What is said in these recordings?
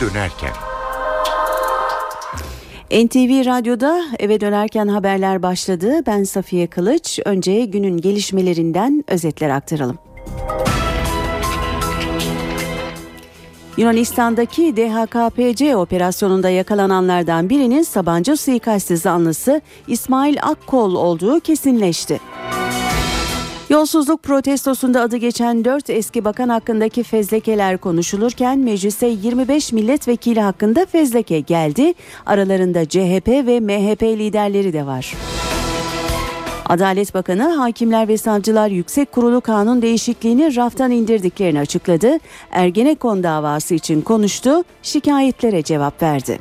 dönerken. NTV Radyo'da eve dönerken haberler başladı. Ben Safiye Kılıç. Önce günün gelişmelerinden özetler aktaralım. Yunanistan'daki DHKPC operasyonunda yakalananlardan birinin Sabancı suikasti zanlısı İsmail Akkol olduğu kesinleşti. Yolsuzluk protestosunda adı geçen 4 eski bakan hakkındaki fezlekeler konuşulurken meclise 25 milletvekili hakkında fezleke geldi. Aralarında CHP ve MHP liderleri de var. Adalet Bakanı Hakimler ve Savcılar Yüksek Kurulu kanun değişikliğini raftan indirdiklerini açıkladı. Ergenekon davası için konuştu, şikayetlere cevap verdi.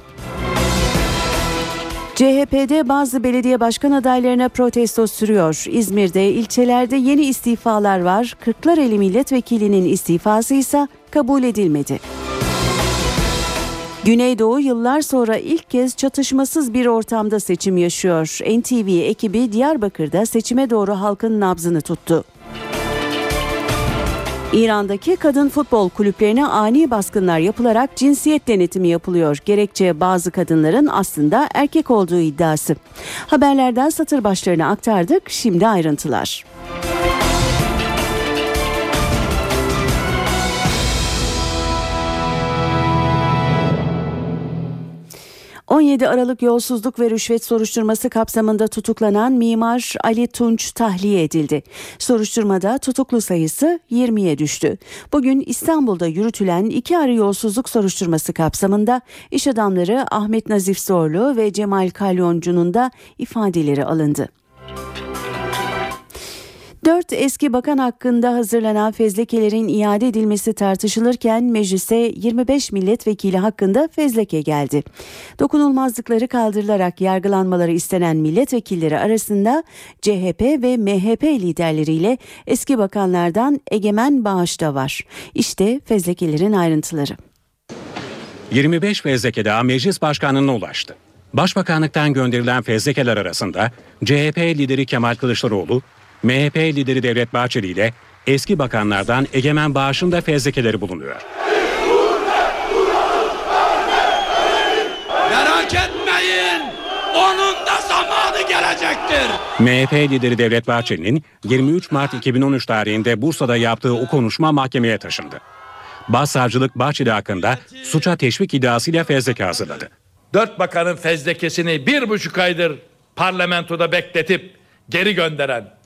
CHP'de bazı belediye başkan adaylarına protesto sürüyor. İzmir'de ilçelerde yeni istifalar var. Kırklareli milletvekilinin istifası ise kabul edilmedi. Güneydoğu yıllar sonra ilk kez çatışmasız bir ortamda seçim yaşıyor. NTV ekibi Diyarbakır'da seçime doğru halkın nabzını tuttu. İran'daki kadın futbol kulüplerine ani baskınlar yapılarak cinsiyet denetimi yapılıyor. Gerekçe bazı kadınların aslında erkek olduğu iddiası. Haberlerden satır başlarını aktardık. Şimdi ayrıntılar. 17 Aralık yolsuzluk ve rüşvet soruşturması kapsamında tutuklanan mimar Ali Tunç tahliye edildi. Soruşturmada tutuklu sayısı 20'ye düştü. Bugün İstanbul'da yürütülen iki arı yolsuzluk soruşturması kapsamında iş adamları Ahmet Nazif Zorlu ve Cemal Kalyoncu'nun da ifadeleri alındı. Dört eski bakan hakkında hazırlanan fezlekelerin iade edilmesi tartışılırken meclise 25 milletvekili hakkında fezleke geldi. Dokunulmazlıkları kaldırılarak yargılanmaları istenen milletvekilleri arasında CHP ve MHP liderleriyle eski bakanlardan Egemen Bağış da var. İşte fezlekelerin ayrıntıları. 25 fezleke daha meclis başkanlığına ulaştı. Başbakanlıktan gönderilen fezlekeler arasında CHP lideri Kemal Kılıçdaroğlu, MHP lideri Devlet Bahçeli ile eski bakanlardan Egemen Bağış'ın da fezlekeleri bulunuyor. Merak etmeyin. Onun da zamanı gelecektir. MHP lideri Devlet Bahçeli'nin 23 Mart 2013 tarihinde Bursa'da yaptığı o konuşma mahkemeye taşındı. Başsavcılık Bahçeli hakkında suça teşvik iddiasıyla fezleke hazırladı. Dört bakanın fezlekesini bir buçuk aydır parlamentoda bekletip geri gönderen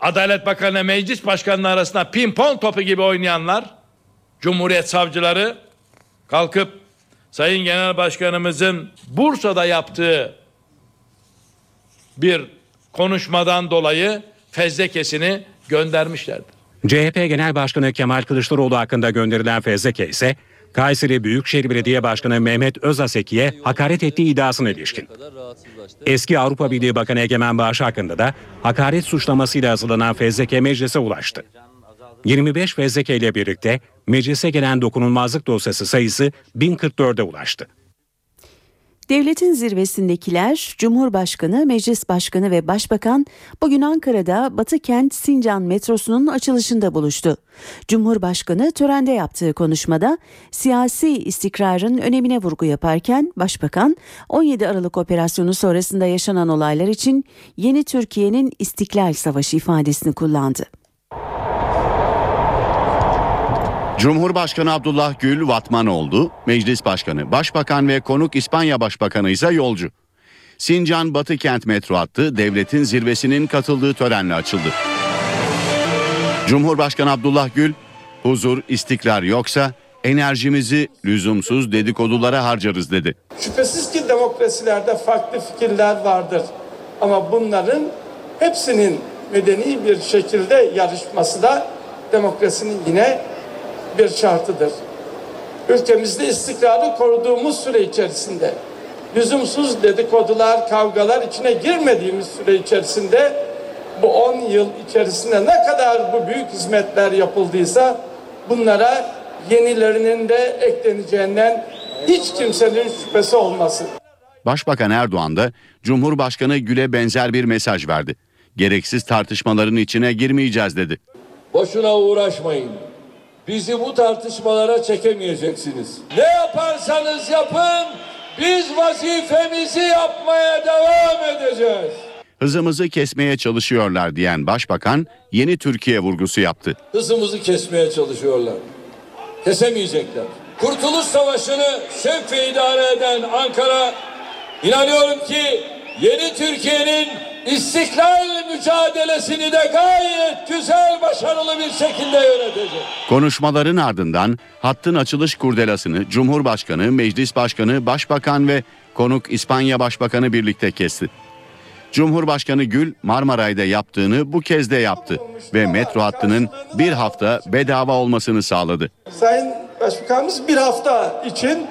Adalet Bakanı meclis başkanları arasında pimpon topu gibi oynayanlar, Cumhuriyet savcıları kalkıp Sayın Genel Başkanımızın Bursa'da yaptığı bir konuşmadan dolayı fezlekesini göndermişlerdi. CHP Genel Başkanı Kemal Kılıçdaroğlu hakkında gönderilen fezleke ise Kayseri Büyükşehir Belediye Başkanı Mehmet Özaseki'ye hakaret ettiği iddiasına ilişkin. Eski Avrupa Birliği Bakanı Egemen Bağış hakkında da hakaret suçlamasıyla hazırlanan fezleke meclise ulaştı. 25 fezleke ile birlikte meclise gelen dokunulmazlık dosyası sayısı 1044'e ulaştı. Devletin zirvesindekiler Cumhurbaşkanı, Meclis Başkanı ve Başbakan bugün Ankara'da Batı Kent Sincan metrosunun açılışında buluştu. Cumhurbaşkanı törende yaptığı konuşmada siyasi istikrarın önemine vurgu yaparken Başbakan 17 Aralık operasyonu sonrasında yaşanan olaylar için yeni Türkiye'nin İstiklal Savaşı ifadesini kullandı. Cumhurbaşkanı Abdullah Gül Vatman oldu, Meclis Başkanı, Başbakan ve konuk İspanya Başbakanı ise yolcu. Sincan Batı Kent metro hattı devletin zirvesinin katıldığı törenle açıldı. Cumhurbaşkanı Abdullah Gül, huzur, istikrar yoksa enerjimizi lüzumsuz dedikodulara harcarız dedi. Şüphesiz ki demokrasilerde farklı fikirler vardır. Ama bunların hepsinin medeni bir şekilde yarışması da demokrasinin yine bir şartıdır. Ülkemizde istikrarı koruduğumuz süre içerisinde lüzumsuz dedikodular, kavgalar içine girmediğimiz süre içerisinde bu 10 yıl içerisinde ne kadar bu büyük hizmetler yapıldıysa bunlara yenilerinin de ekleneceğinden hiç kimsenin şüphesi olmasın. Başbakan Erdoğan da Cumhurbaşkanı Gül'e benzer bir mesaj verdi. Gereksiz tartışmaların içine girmeyeceğiz dedi. Boşuna uğraşmayın. Bizi bu tartışmalara çekemeyeceksiniz. Ne yaparsanız yapın biz vazifemizi yapmaya devam edeceğiz. Hızımızı kesmeye çalışıyorlar diyen başbakan yeni Türkiye vurgusu yaptı. Hızımızı kesmeye çalışıyorlar. Kesemeyecekler. Kurtuluş Savaşı'nı sevk idare eden Ankara inanıyorum ki yeni Türkiye'nin istiklal mücadelesini de gayet güzel başarılı bir şekilde yönetecek. Konuşmaların ardından hattın açılış kurdelasını Cumhurbaşkanı, Meclis Başkanı, Başbakan ve konuk İspanya Başbakanı birlikte kesti. Cumhurbaşkanı Gül Marmaray'da yaptığını bu kez de yaptı ve metro hattının bir hafta bedava olmasını sağladı. Sayın Başbakanımız bir hafta için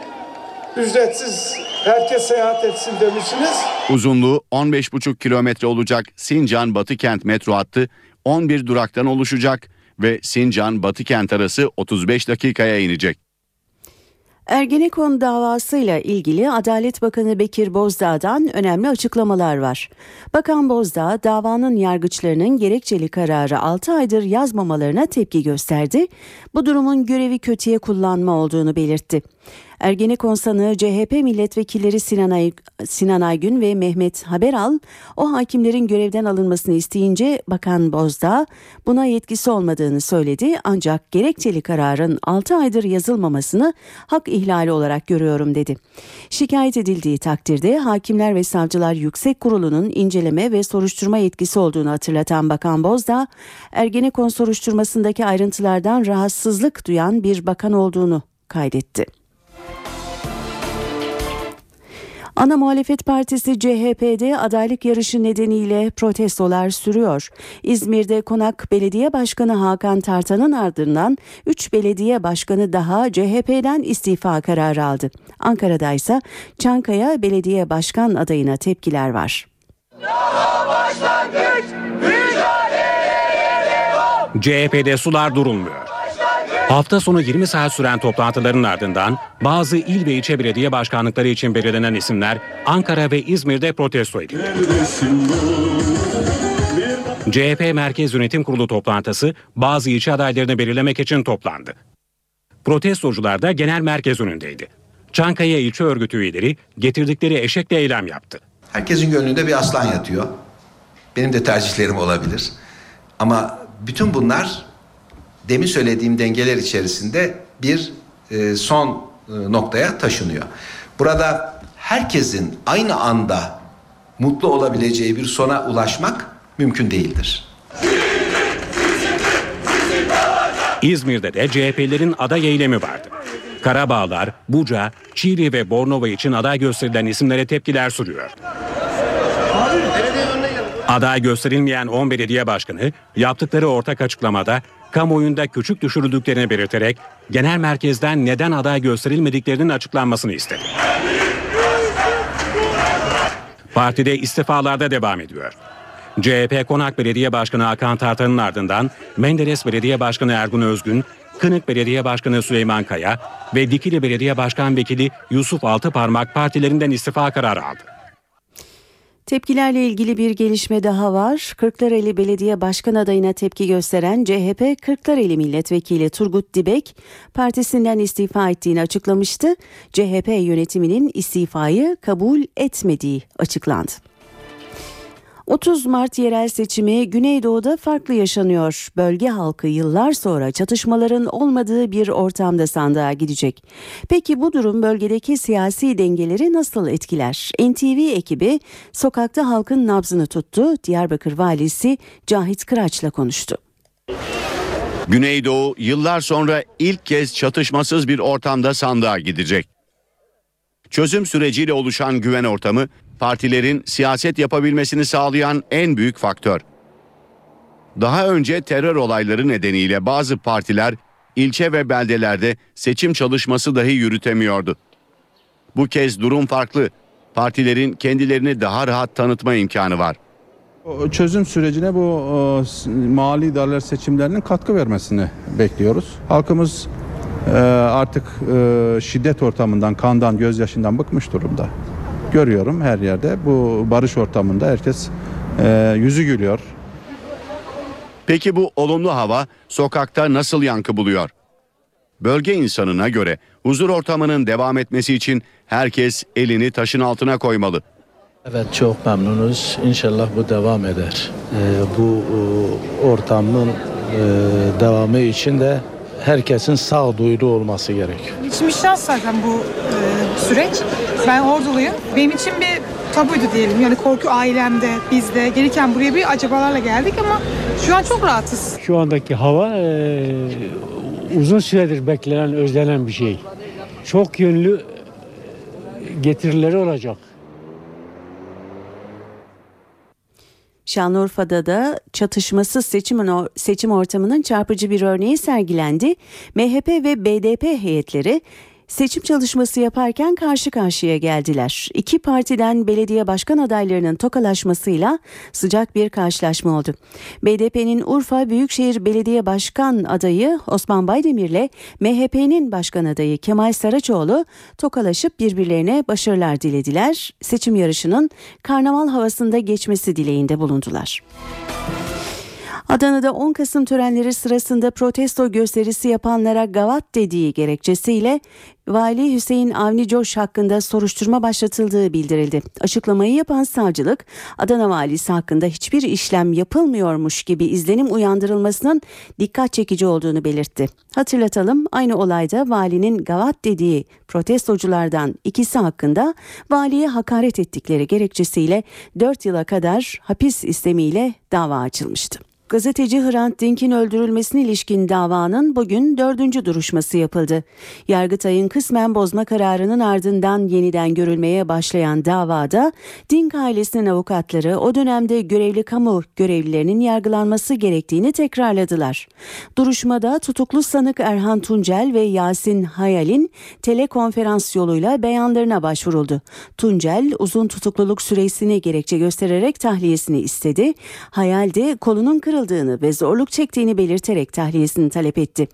ücretsiz herkes seyahat etsin demişsiniz. Uzunluğu 15,5 kilometre olacak Sincan Batıkent metro hattı 11 duraktan oluşacak ve Sincan Batıkent arası 35 dakikaya inecek. Ergenekon davasıyla ilgili Adalet Bakanı Bekir Bozdağ'dan önemli açıklamalar var. Bakan Bozdağ davanın yargıçlarının gerekçeli kararı 6 aydır yazmamalarına tepki gösterdi. Bu durumun görevi kötüye kullanma olduğunu belirtti. Ergenekon sanığı CHP milletvekilleri Sinan, Ay- Sinan Aygün ve Mehmet Haberal o hakimlerin görevden alınmasını isteyince Bakan Bozdağ buna yetkisi olmadığını söyledi ancak gerekçeli kararın 6 aydır yazılmamasını hak ihlali olarak görüyorum dedi. Şikayet edildiği takdirde Hakimler ve Savcılar Yüksek Kurulu'nun inceleme ve soruşturma yetkisi olduğunu hatırlatan Bakan Bozdağ, Ergenekon soruşturmasındaki ayrıntılardan rahatsızlık duyan bir bakan olduğunu kaydetti. Ana muhalefet partisi CHP'de adaylık yarışı nedeniyle protestolar sürüyor. İzmir'de Konak Belediye Başkanı Hakan Tartan'ın ardından 3 belediye başkanı daha CHP'den istifa kararı aldı. Ankara'da ise Çankaya Belediye Başkan adayına tepkiler var. CHP'de sular durulmuyor. Hafta sonu 20 saat süren toplantıların ardından bazı il ve ilçe belediye başkanlıkları için belirlenen isimler Ankara ve İzmir'de protesto edildi. CHP Merkez Yönetim Kurulu toplantısı bazı ilçe adaylarını belirlemek için toplandı. Protestocular da genel merkez önündeydi. Çankaya ilçe örgütü üyeleri getirdikleri eşekle eylem yaptı. Herkesin gönlünde bir aslan yatıyor. Benim de tercihlerim olabilir. Ama bütün bunlar demin söylediğim dengeler içerisinde bir e, son e, noktaya taşınıyor. Burada herkesin aynı anda mutlu olabileceği bir sona ulaşmak mümkün değildir. İzmir'de de CHP'lerin aday eylemi vardı. Karabağlar, Buca, Çiğli ve Bornova için aday gösterilen isimlere tepkiler sürüyor. Aday gösterilmeyen 10 belediye başkanı yaptıkları ortak açıklamada kamuoyunda küçük düşürüldüklerini belirterek genel merkezden neden aday gösterilmediklerinin açıklanmasını istedi. Partide istifalarda devam ediyor. CHP Konak Belediye Başkanı Hakan Tartan'ın ardından Menderes Belediye Başkanı Ergun Özgün, Kınık Belediye Başkanı Süleyman Kaya ve Dikili Belediye Başkan Vekili Yusuf Altıparmak partilerinden istifa kararı aldı. Tepkilerle ilgili bir gelişme daha var. Kırklareli Belediye Başkan adayına tepki gösteren CHP Kırklareli Milletvekili Turgut Dibek partisinden istifa ettiğini açıklamıştı. CHP yönetiminin istifayı kabul etmediği açıklandı. 30 Mart yerel seçimi Güneydoğu'da farklı yaşanıyor. Bölge halkı yıllar sonra çatışmaların olmadığı bir ortamda sandığa gidecek. Peki bu durum bölgedeki siyasi dengeleri nasıl etkiler? NTV ekibi sokakta halkın nabzını tuttu. Diyarbakır valisi Cahit Kıraç'la konuştu. Güneydoğu yıllar sonra ilk kez çatışmasız bir ortamda sandığa gidecek. Çözüm süreciyle oluşan güven ortamı partilerin siyaset yapabilmesini sağlayan en büyük faktör. Daha önce terör olayları nedeniyle bazı partiler ilçe ve beldelerde seçim çalışması dahi yürütemiyordu. Bu kez durum farklı. Partilerin kendilerini daha rahat tanıtma imkanı var. Çözüm sürecine bu e, mali idareler seçimlerinin katkı vermesini bekliyoruz. Halkımız e, artık e, şiddet ortamından, kandan, gözyaşından bıkmış durumda. Görüyorum her yerde bu barış ortamında herkes e, yüzü gülüyor. Peki bu olumlu hava sokakta nasıl yankı buluyor? Bölge insanına göre huzur ortamının devam etmesi için herkes elini taşın altına koymalı. Evet çok memnunuz. İnşallah bu devam eder. Ee, bu e, ortamın e, devamı için de herkesin sağduyulu olması gerekiyor. Geçmişten zaten bu e, süreç. Ben orduluyum. Benim için bir tabuydu diyelim. Yani korku ailemde, bizde. Gelirken buraya bir acabalarla geldik ama şu an çok rahatız. Şu andaki hava e, uzun süredir beklenen, özlenen bir şey. Çok yönlü getirileri olacak. Şanlıurfa'da da çatışmasız seçim, seçim ortamının çarpıcı bir örneği sergilendi. MHP ve BDP heyetleri seçim çalışması yaparken karşı karşıya geldiler. İki partiden belediye başkan adaylarının tokalaşmasıyla sıcak bir karşılaşma oldu. BDP'nin Urfa Büyükşehir Belediye Başkan adayı Osman Baydemir ile MHP'nin başkan adayı Kemal Saraçoğlu tokalaşıp birbirlerine başarılar dilediler. Seçim yarışının karnaval havasında geçmesi dileğinde bulundular. Adana'da 10 Kasım törenleri sırasında protesto gösterisi yapanlara gavat dediği gerekçesiyle Vali Hüseyin Avni Coş hakkında soruşturma başlatıldığı bildirildi. Açıklamayı yapan savcılık Adana valisi hakkında hiçbir işlem yapılmıyormuş gibi izlenim uyandırılmasının dikkat çekici olduğunu belirtti. Hatırlatalım aynı olayda valinin gavat dediği protestoculardan ikisi hakkında valiye hakaret ettikleri gerekçesiyle 4 yıla kadar hapis istemiyle dava açılmıştı. Gazeteci Hrant Dink'in öldürülmesine ilişkin davanın bugün dördüncü duruşması yapıldı. Yargıtay'ın kısmen bozma kararının ardından yeniden görülmeye başlayan davada Dink ailesinin avukatları o dönemde görevli kamu görevlilerinin yargılanması gerektiğini tekrarladılar. Duruşmada tutuklu sanık Erhan Tuncel ve Yasin Hayal'in telekonferans yoluyla beyanlarına başvuruldu. Tuncel uzun tutukluluk süresini gerekçe göstererek tahliyesini istedi. Hayal de kolunun kırıldığını ve zorluk çektiğini belirterek tahliyesini talep etti.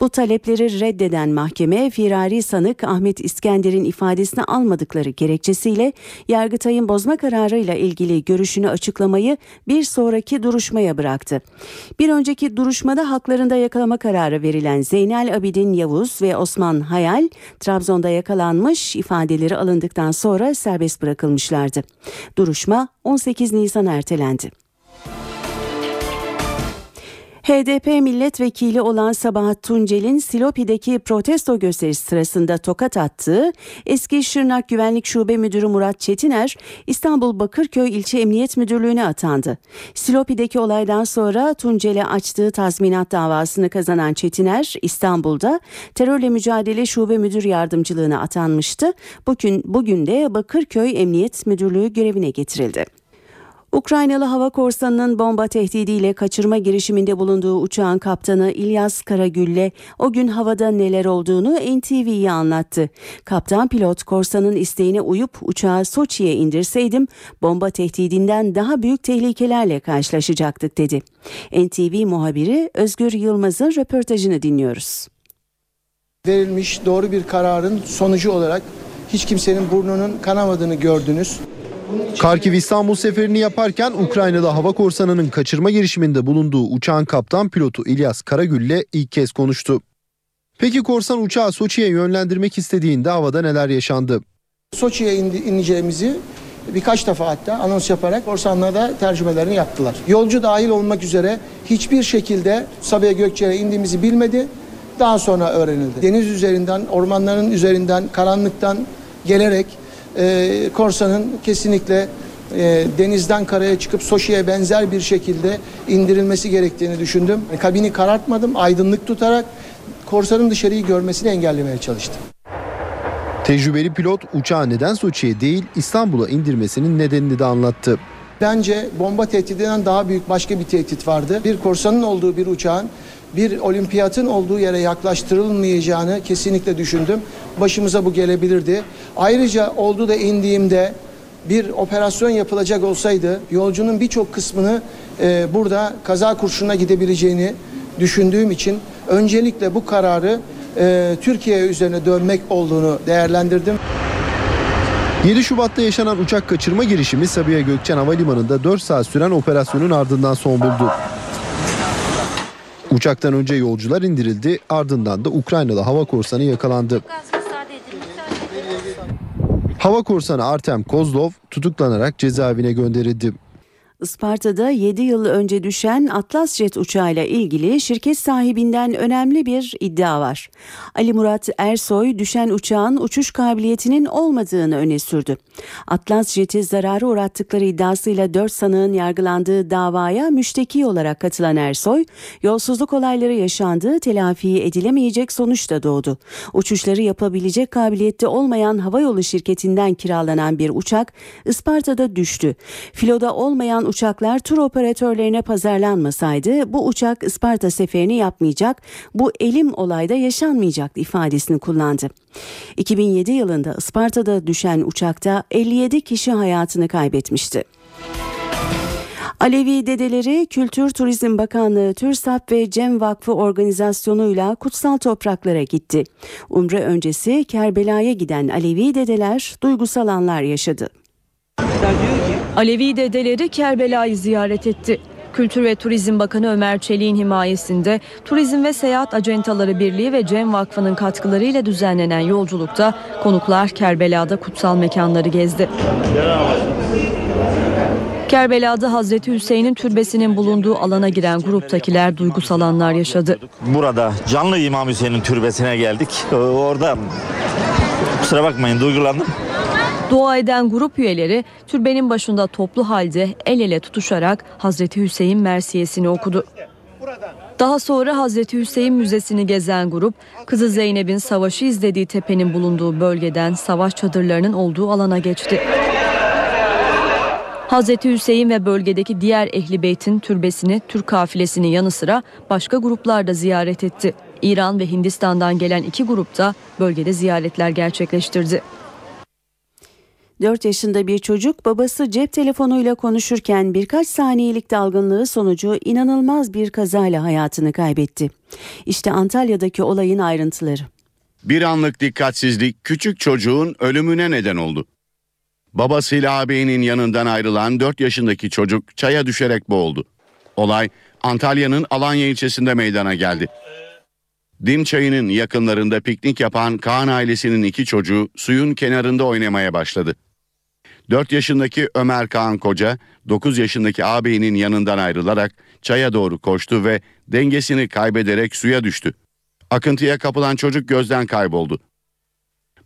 Bu talepleri reddeden mahkeme firari sanık Ahmet İskender'in ifadesini almadıkları gerekçesiyle Yargıtay'ın bozma kararıyla ilgili görüşünü açıklamayı bir sonraki duruşmaya bıraktı. Bir önceki duruşmada haklarında yakalama kararı verilen Zeynel Abidin Yavuz ve Osman Hayal Trabzon'da yakalanmış ifadeleri alındıktan sonra serbest bırakılmışlardı. Duruşma 18 Nisan ertelendi. HDP milletvekili olan Sabahat Tuncel'in Silopi'deki protesto gösterisi sırasında tokat attığı eski Şırnak Güvenlik Şube Müdürü Murat Çetiner İstanbul Bakırköy İlçe Emniyet Müdürlüğü'ne atandı. Silopi'deki olaydan sonra Tuncel'e açtığı tazminat davasını kazanan Çetiner İstanbul'da terörle mücadele şube müdür yardımcılığına atanmıştı. Bugün, bugün de Bakırköy Emniyet Müdürlüğü görevine getirildi. Ukraynalı hava korsanının bomba tehdidiyle kaçırma girişiminde bulunduğu uçağın kaptanı İlyas Karagül'le o gün havada neler olduğunu NTV'ye anlattı. Kaptan pilot korsanın isteğine uyup uçağı Soçi'ye indirseydim bomba tehdidinden daha büyük tehlikelerle karşılaşacaktık dedi. NTV muhabiri Özgür Yılmaz'ın röportajını dinliyoruz. Verilmiş doğru bir kararın sonucu olarak hiç kimsenin burnunun kanamadığını gördünüz. Karkiv İstanbul seferini yaparken Ukraynalı hava korsanının kaçırma girişiminde bulunduğu uçağın kaptan pilotu İlyas Karagül'le ilk kez konuştu. Peki korsan uçağı Soçi'ye yönlendirmek istediğinde havada neler yaşandı? Soçi'ye ineceğimizi birkaç defa hatta anons yaparak korsanlara da tercümelerini yaptılar. Yolcu dahil olmak üzere hiçbir şekilde Sabiha Gökçen'e indiğimizi bilmedi. Daha sonra öğrenildi. Deniz üzerinden, ormanların üzerinden, karanlıktan gelerek e, korsanın kesinlikle e, denizden karaya çıkıp Soşi'ye benzer bir şekilde indirilmesi gerektiğini düşündüm. Kabini karartmadım, aydınlık tutarak korsanın dışarıyı görmesini engellemeye çalıştım. Tecrübeli pilot uçağı neden Soçi'ye değil İstanbul'a indirmesinin nedenini de anlattı. Bence bomba tehdidinden daha büyük başka bir tehdit vardı. Bir korsanın olduğu bir uçağın bir olimpiyatın olduğu yere yaklaştırılmayacağını kesinlikle düşündüm. Başımıza bu gelebilirdi. Ayrıca oldu da indiğimde bir operasyon yapılacak olsaydı yolcunun birçok kısmını e, burada kaza kurşuna gidebileceğini düşündüğüm için öncelikle bu kararı e, Türkiye üzerine dönmek olduğunu değerlendirdim. 7 Şubat'ta yaşanan uçak kaçırma girişimi Sabiha Gökçen Havalimanı'nda 4 saat süren operasyonun ardından son buldu. Uçaktan önce yolcular indirildi ardından da Ukraynalı hava korsanı yakalandı. Hava korsanı Artem Kozlov tutuklanarak cezaevine gönderildi. Isparta'da 7 yıl önce düşen Atlas Jet uçağıyla ilgili şirket sahibinden önemli bir iddia var. Ali Murat Ersoy düşen uçağın uçuş kabiliyetinin olmadığını öne sürdü. Atlas Jet'i zararı uğrattıkları iddiasıyla 4 sanığın yargılandığı davaya müşteki olarak katılan Ersoy, yolsuzluk olayları yaşandığı telafi edilemeyecek sonuçta doğdu. Uçuşları yapabilecek kabiliyette olmayan havayolu şirketinden kiralanan bir uçak Isparta'da düştü. Filoda olmayan uçaklar tur operatörlerine pazarlanmasaydı bu uçak Isparta seferini yapmayacak, bu elim olayda yaşanmayacaktı ifadesini kullandı. 2007 yılında Isparta'da düşen uçakta 57 kişi hayatını kaybetmişti. Alevi dedeleri Kültür Turizm Bakanlığı, TÜRSAP ve Cem Vakfı organizasyonuyla kutsal topraklara gitti. Umre öncesi Kerbela'ya giden Alevi dedeler duygusal anlar yaşadı. Alevi dedeleri Kerbela'yı ziyaret etti. Kültür ve Turizm Bakanı Ömer Çelik'in himayesinde Turizm ve Seyahat Acentaları Birliği ve Cem Vakfı'nın katkılarıyla düzenlenen yolculukta konuklar Kerbela'da kutsal mekanları gezdi. Kerbela'da Hazreti Hüseyin'in türbesinin bulunduğu alana giren gruptakiler duygusal anlar yaşadı. Burada canlı İmam Hüseyin'in türbesine geldik. Ee, Orada kusura bakmayın duygulandım. Dua eden grup üyeleri türbenin başında toplu halde el ele tutuşarak Hazreti Hüseyin mersiyesini okudu. Daha sonra Hazreti Hüseyin Müzesi'ni gezen grup, kızı Zeynep'in savaşı izlediği tepenin bulunduğu bölgeden savaş çadırlarının olduğu alana geçti. Hazreti Hüseyin ve bölgedeki diğer ehli beytin türbesini, Türk kafilesinin yanı sıra başka gruplar da ziyaret etti. İran ve Hindistan'dan gelen iki grup da bölgede ziyaretler gerçekleştirdi. 4 yaşında bir çocuk babası cep telefonuyla konuşurken birkaç saniyelik dalgınlığı sonucu inanılmaz bir kazayla hayatını kaybetti. İşte Antalya'daki olayın ayrıntıları. Bir anlık dikkatsizlik küçük çocuğun ölümüne neden oldu. Babasıyla ağabeyinin yanından ayrılan 4 yaşındaki çocuk çaya düşerek boğuldu. Olay Antalya'nın Alanya ilçesinde meydana geldi. Dim çayının yakınlarında piknik yapan Kaan ailesinin iki çocuğu suyun kenarında oynamaya başladı. 4 yaşındaki Ömer Kaan Koca, 9 yaşındaki ağabeyinin yanından ayrılarak çaya doğru koştu ve dengesini kaybederek suya düştü. Akıntıya kapılan çocuk gözden kayboldu.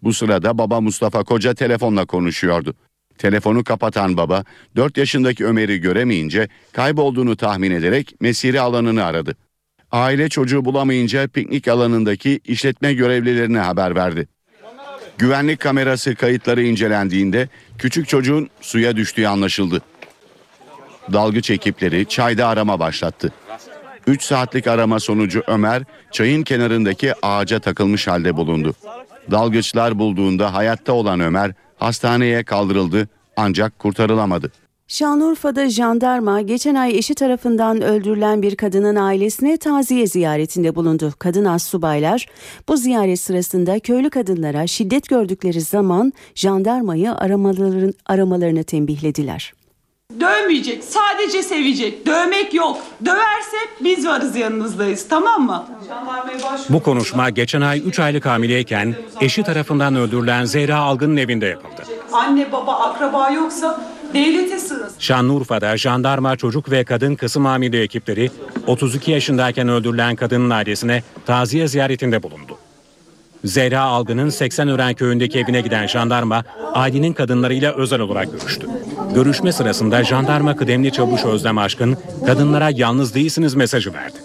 Bu sırada baba Mustafa Koca telefonla konuşuyordu. Telefonu kapatan baba 4 yaşındaki Ömer'i göremeyince kaybolduğunu tahmin ederek mesire alanını aradı. Aile çocuğu bulamayınca piknik alanındaki işletme görevlilerine haber verdi. Güvenlik kamerası kayıtları incelendiğinde küçük çocuğun suya düştüğü anlaşıldı. Dalgıç ekipleri çayda arama başlattı. 3 saatlik arama sonucu Ömer çayın kenarındaki ağaca takılmış halde bulundu. Dalgıçlar bulduğunda hayatta olan Ömer hastaneye kaldırıldı ancak kurtarılamadı. Şanlıurfa'da jandarma geçen ay eşi tarafından öldürülen bir kadının ailesine taziye ziyaretinde bulundu. Kadın astsubaylar bu ziyaret sırasında köylü kadınlara şiddet gördükleri zaman jandarmayı aramaların, aramalarını tembihlediler. Dövmeyecek, sadece sevecek. Dövmek yok. Döverse biz varız yanınızdayız, tamam mı? Bu konuşma geçen ay 3 aylık hamileyken eşi tarafından öldürülen Zehra Algın'ın evinde yapıldı. Anne baba akraba yoksa devlete sığınsın. Şanlıurfa'da jandarma çocuk ve kadın kısım hamile ekipleri 32 yaşındayken öldürülen kadının ailesine taziye ziyaretinde bulundu. Zehra Algın'ın 80 Ören köyündeki evine giden jandarma ailenin kadınlarıyla özel olarak görüştü. Görüşme sırasında jandarma kıdemli çavuş Özlem Aşkın kadınlara yalnız değilsiniz mesajı verdi.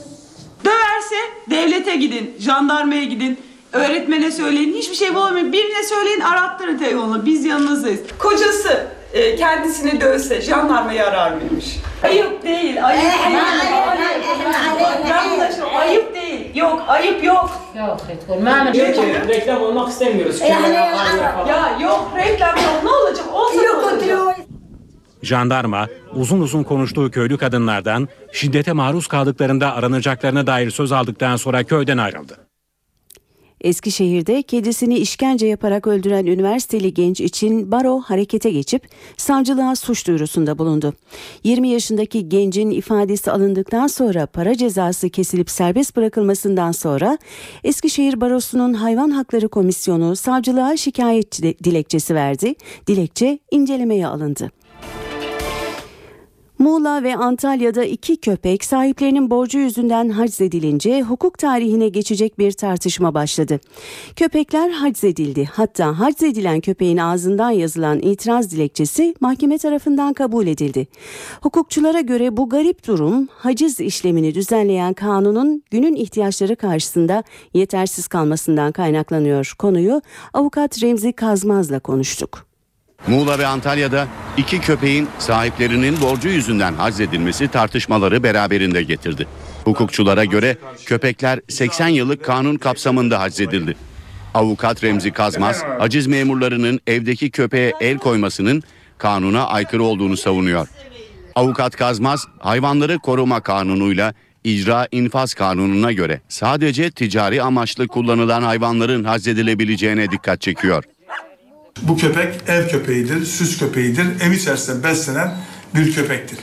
Döverse devlete gidin, jandarmaya gidin. Öğretmene söyleyin, hiçbir şey bulamayın. Birine söyleyin, arattırın telefonla. Biz yanınızdayız. Kocası e, kendisini dövse jandarmayı arar mıymış? Ayıp değil, ayıp değil. Yanlış, ayıp değil. Yok, ayıp yok. Yok, reklam, reklam olmak istemiyoruz. Ya yok, reklam yok. Ne olacak? Olsa ne olacak? Jandarma uzun uzun konuştuğu köylü kadınlardan şiddete maruz kaldıklarında aranacaklarına dair söz aldıktan sonra köyden ayrıldı. Eskişehir'de kedisini işkence yaparak öldüren üniversiteli genç için baro harekete geçip savcılığa suç duyurusunda bulundu. 20 yaşındaki gencin ifadesi alındıktan sonra para cezası kesilip serbest bırakılmasından sonra Eskişehir Barosu'nun Hayvan Hakları Komisyonu savcılığa şikayet dilekçesi verdi. Dilekçe incelemeye alındı. Muğla ve Antalya'da iki köpek sahiplerinin borcu yüzünden haczedilince hukuk tarihine geçecek bir tartışma başladı. Köpekler haczedildi. Hatta haczedilen köpeğin ağzından yazılan itiraz dilekçesi mahkeme tarafından kabul edildi. Hukukçulara göre bu garip durum haciz işlemini düzenleyen kanunun günün ihtiyaçları karşısında yetersiz kalmasından kaynaklanıyor. Konuyu avukat Remzi Kazmaz'la konuştuk. Muğla ve Antalya'da iki köpeğin sahiplerinin borcu yüzünden haczedilmesi tartışmaları beraberinde getirdi. Hukukçulara göre köpekler 80 yıllık kanun kapsamında haczedildi. Avukat Remzi Kazmaz, haciz memurlarının evdeki köpeğe el koymasının kanuna aykırı olduğunu savunuyor. Avukat Kazmaz, hayvanları koruma kanunuyla icra infaz kanununa göre sadece ticari amaçlı kullanılan hayvanların haczedilebileceğine dikkat çekiyor. Bu köpek ev köpeğidir, süs köpeğidir. Ev içerisinde beslenen bir köpektir.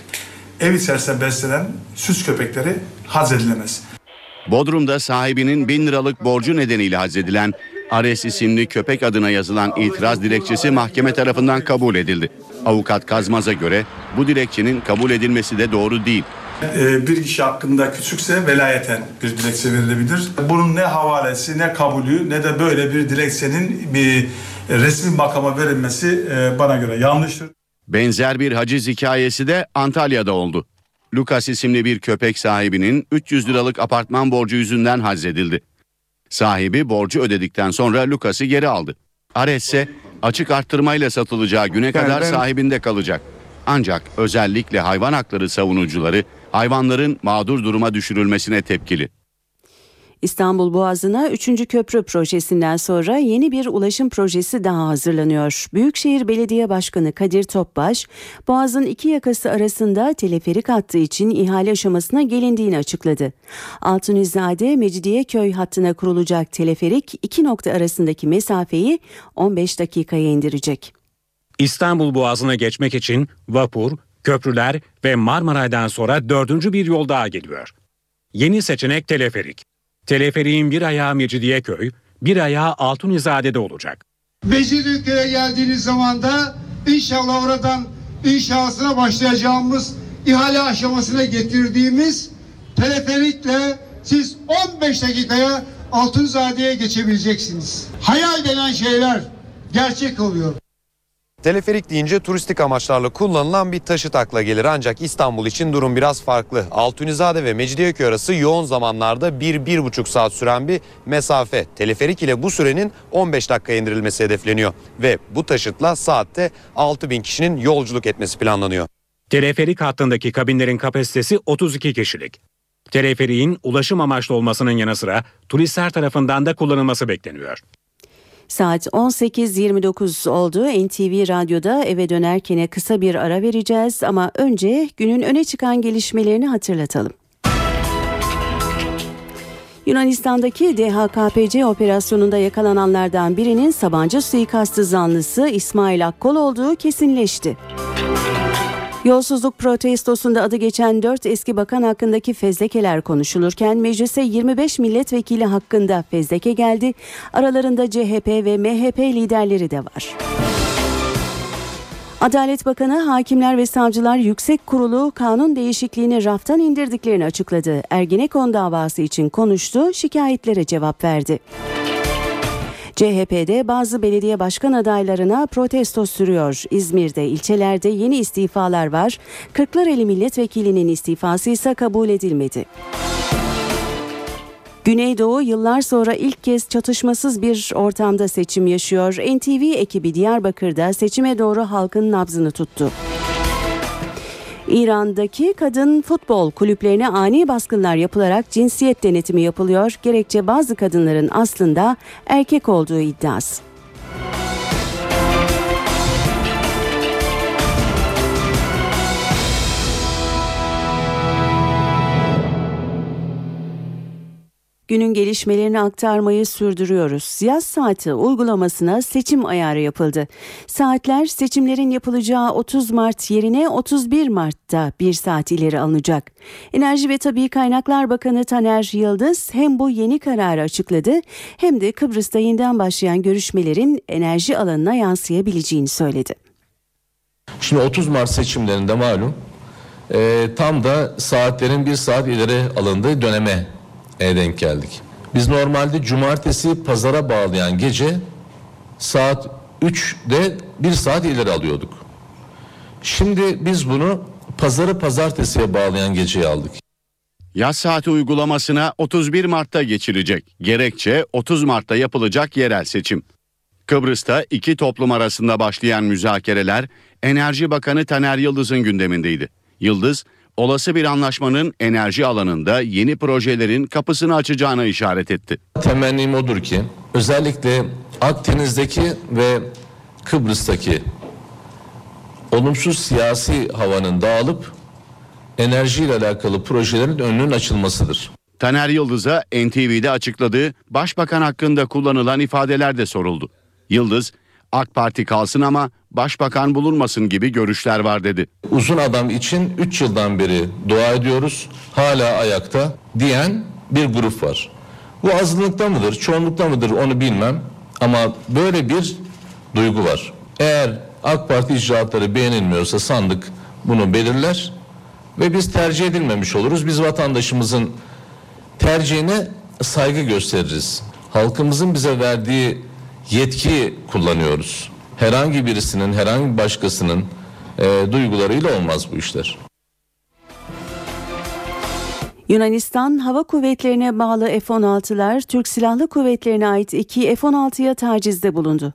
Ev içerisinde beslenen süs köpekleri haz edilemez. Bodrum'da sahibinin bin liralık borcu nedeniyle hazedilen Ares isimli köpek adına yazılan itiraz dilekçesi mahkeme tarafından kabul edildi. Avukat Kazmaz'a göre bu dilekçenin kabul edilmesi de doğru değil. Ee, bir kişi hakkında küçükse velayeten bir dilekçe verilebilir. Bunun ne havalesi ne kabulü ne de böyle bir dilekçenin bir resmi makama verilmesi e, bana göre yanlıştır. Benzer bir haciz hikayesi de Antalya'da oldu. Lucas isimli bir köpek sahibinin 300 liralık apartman borcu yüzünden haczedildi. Sahibi borcu ödedikten sonra Lucas'ı geri aldı. Ares ise açık arttırmayla satılacağı güne kadar sahibinde kalacak. Ancak özellikle hayvan hakları savunucuları hayvanların mağdur duruma düşürülmesine tepkili. İstanbul Boğazı'na 3. köprü projesinden sonra yeni bir ulaşım projesi daha hazırlanıyor. Büyükşehir Belediye Başkanı Kadir Topbaş, Boğaz'ın iki yakası arasında teleferik hattı için ihale aşamasına gelindiğini açıkladı. Altunizade Mecidiyeköy hattına kurulacak teleferik iki nokta arasındaki mesafeyi 15 dakikaya indirecek. İstanbul Boğazı'na geçmek için vapur, köprüler ve Marmaray'dan sonra dördüncü bir yol daha geliyor. Yeni seçenek teleferik. Teleferiğin bir ayağı Mecidiyeköy, bir ayağı Altunizade'de olacak. Mecidiyeköy'e geldiğiniz zaman da inşallah oradan inşasına başlayacağımız ihale aşamasına getirdiğimiz teleferikle siz 15 dakikaya Altunizade'ye geçebileceksiniz. Hayal denen şeyler gerçek oluyor. Teleferik deyince turistik amaçlarla kullanılan bir taşıt akla gelir ancak İstanbul için durum biraz farklı. Altunizade ve Mecidiyeköy arası yoğun zamanlarda 1-1,5 saat süren bir mesafe. Teleferik ile bu sürenin 15 dakikaya indirilmesi hedefleniyor ve bu taşıtla saatte 6 bin kişinin yolculuk etmesi planlanıyor. Teleferik hattındaki kabinlerin kapasitesi 32 kişilik. Teleferiğin ulaşım amaçlı olmasının yanı sıra turistler tarafından da kullanılması bekleniyor. Saat 18.29 oldu. NTV Radyo'da eve dönerken kısa bir ara vereceğiz ama önce günün öne çıkan gelişmelerini hatırlatalım. Yunanistan'daki DHKPC operasyonunda yakalananlardan birinin Sabancı suikastı zanlısı İsmail Akkol olduğu kesinleşti. Yolsuzluk protestosunda adı geçen 4 eski bakan hakkındaki fezlekeler konuşulurken meclise 25 milletvekili hakkında fezleke geldi. Aralarında CHP ve MHP liderleri de var. Adalet Bakanı Hakimler ve Savcılar Yüksek Kurulu kanun değişikliğini raftan indirdiklerini açıkladı. Ergenekon davası için konuştu, şikayetlere cevap verdi. CHP'de bazı belediye başkan adaylarına protesto sürüyor. İzmir'de ilçelerde yeni istifalar var. Kırklareli milletvekilinin istifası ise kabul edilmedi. Güneydoğu yıllar sonra ilk kez çatışmasız bir ortamda seçim yaşıyor. NTV ekibi Diyarbakır'da seçime doğru halkın nabzını tuttu. İran'daki kadın futbol kulüplerine ani baskınlar yapılarak cinsiyet denetimi yapılıyor. Gerekçe bazı kadınların aslında erkek olduğu iddiası. Günün gelişmelerini aktarmayı sürdürüyoruz. Yaz saati uygulamasına seçim ayarı yapıldı. Saatler seçimlerin yapılacağı 30 Mart yerine 31 Mart'ta bir saat ileri alınacak. Enerji ve Tabi Kaynaklar Bakanı Taner Yıldız hem bu yeni kararı açıkladı hem de Kıbrıs'ta yeniden başlayan görüşmelerin enerji alanına yansıyabileceğini söyledi. Şimdi 30 Mart seçimlerinde malum e, tam da saatlerin bir saat ileri alındığı döneme e, denk geldik. Biz normalde cumartesi pazara bağlayan gece saat 3'de bir saat ileri alıyorduk. Şimdi biz bunu pazarı pazartesiye bağlayan geceye aldık. Yaz saati uygulamasına 31 Mart'ta geçilecek. Gerekçe 30 Mart'ta yapılacak yerel seçim. Kıbrıs'ta iki toplum arasında başlayan müzakereler Enerji Bakanı Taner Yıldız'ın gündemindeydi. Yıldız, olası bir anlaşmanın enerji alanında yeni projelerin kapısını açacağına işaret etti. Temennim odur ki özellikle Akdeniz'deki ve Kıbrıs'taki olumsuz siyasi havanın dağılıp enerjiyle alakalı projelerin önünün açılmasıdır. Taner Yıldız'a NTV'de açıkladığı başbakan hakkında kullanılan ifadeler de soruldu. Yıldız, AK Parti kalsın ama başbakan bulunmasın gibi görüşler var dedi. Uzun adam için 3 yıldan beri dua ediyoruz. Hala ayakta diyen bir grup var. Bu azınlıkta mıdır, çoğunlukta mıdır onu bilmem. Ama böyle bir duygu var. Eğer AK Parti icraatları beğenilmiyorsa sandık bunu belirler ve biz tercih edilmemiş oluruz. Biz vatandaşımızın tercihine saygı gösteririz. Halkımızın bize verdiği yetki kullanıyoruz. Herhangi birisinin, herhangi başkasının e, duygularıyla olmaz bu işler. Yunanistan Hava Kuvvetlerine bağlı F-16'lar Türk Silahlı Kuvvetlerine ait iki F-16'ya tacizde bulundu.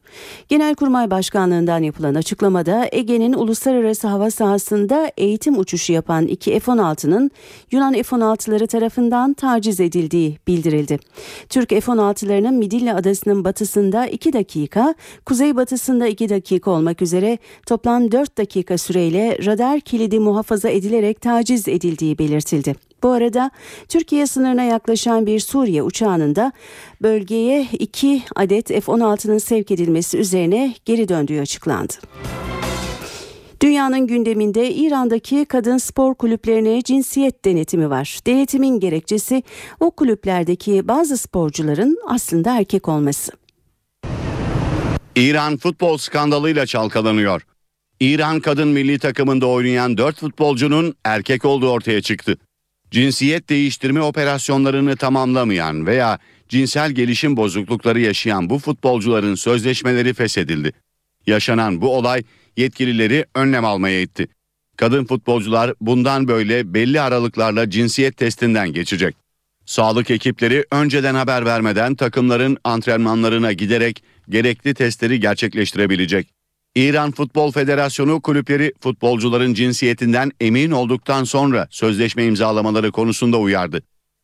Genelkurmay Başkanlığından yapılan açıklamada Ege'nin uluslararası hava sahasında eğitim uçuşu yapan iki F-16'nın Yunan F-16'ları tarafından taciz edildiği bildirildi. Türk F-16'larının Midilli Adası'nın batısında 2 dakika, kuzeybatısında 2 dakika olmak üzere toplam 4 dakika süreyle radar kilidi muhafaza edilerek taciz edildiği belirtildi. Bu arada Türkiye sınırına yaklaşan bir Suriye uçağının da bölgeye 2 adet F-16'nın sevk edilmesi üzerine geri döndüğü açıklandı. Dünyanın gündeminde İran'daki kadın spor kulüplerine cinsiyet denetimi var. Denetimin gerekçesi o kulüplerdeki bazı sporcuların aslında erkek olması. İran futbol skandalıyla çalkalanıyor. İran kadın milli takımında oynayan 4 futbolcunun erkek olduğu ortaya çıktı cinsiyet değiştirme operasyonlarını tamamlamayan veya cinsel gelişim bozuklukları yaşayan bu futbolcuların sözleşmeleri feshedildi. Yaşanan bu olay yetkilileri önlem almaya itti. Kadın futbolcular bundan böyle belli aralıklarla cinsiyet testinden geçecek. Sağlık ekipleri önceden haber vermeden takımların antrenmanlarına giderek gerekli testleri gerçekleştirebilecek. İran Futbol Federasyonu kulüpleri futbolcuların cinsiyetinden emin olduktan sonra sözleşme imzalamaları konusunda uyardı.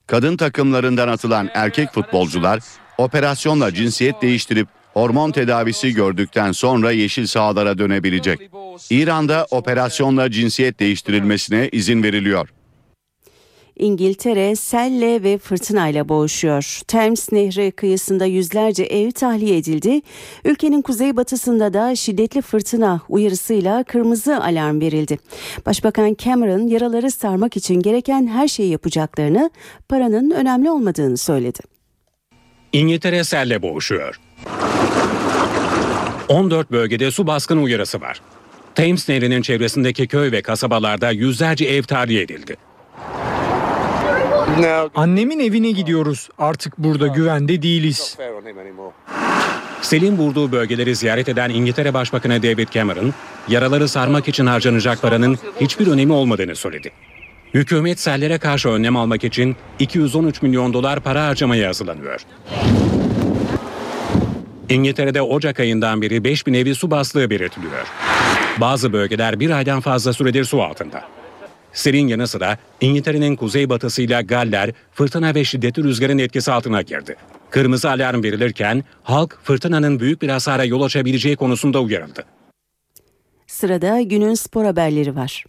Kadın takımlarından atılan erkek futbolcular operasyonla cinsiyet değiştirip hormon tedavisi gördükten sonra yeşil sahalara dönebilecek. İran'da operasyonla cinsiyet değiştirilmesine izin veriliyor. İngiltere selle ve fırtınayla boğuşuyor. Thames Nehri kıyısında yüzlerce ev tahliye edildi. Ülkenin kuzeybatısında da şiddetli fırtına uyarısıyla kırmızı alarm verildi. Başbakan Cameron yaraları sarmak için gereken her şeyi yapacaklarını, paranın önemli olmadığını söyledi. İngiltere selle boğuşuyor. 14 bölgede su baskını uyarısı var. Thames Nehri'nin çevresindeki köy ve kasabalarda yüzlerce ev tahliye edildi. Annemin evine gidiyoruz. Artık burada güvende değiliz. Selin vurduğu bölgeleri ziyaret eden İngiltere Başbakanı David Cameron, yaraları sarmak için harcanacak paranın hiçbir önemi olmadığını söyledi. Hükümet sellere karşı önlem almak için 213 milyon dolar para harcamaya hazırlanıyor. İngiltere'de Ocak ayından beri 5 bin evi su bastığı belirtiliyor. Bazı bölgeler bir aydan fazla süredir su altında. Selin yanı sıra İngiltere'nin kuzeybatısıyla Galler fırtına ve şiddetli rüzgarın etkisi altına girdi. Kırmızı alarm verilirken halk fırtınanın büyük bir hasara yol açabileceği konusunda uyarıldı. Sırada günün spor haberleri var.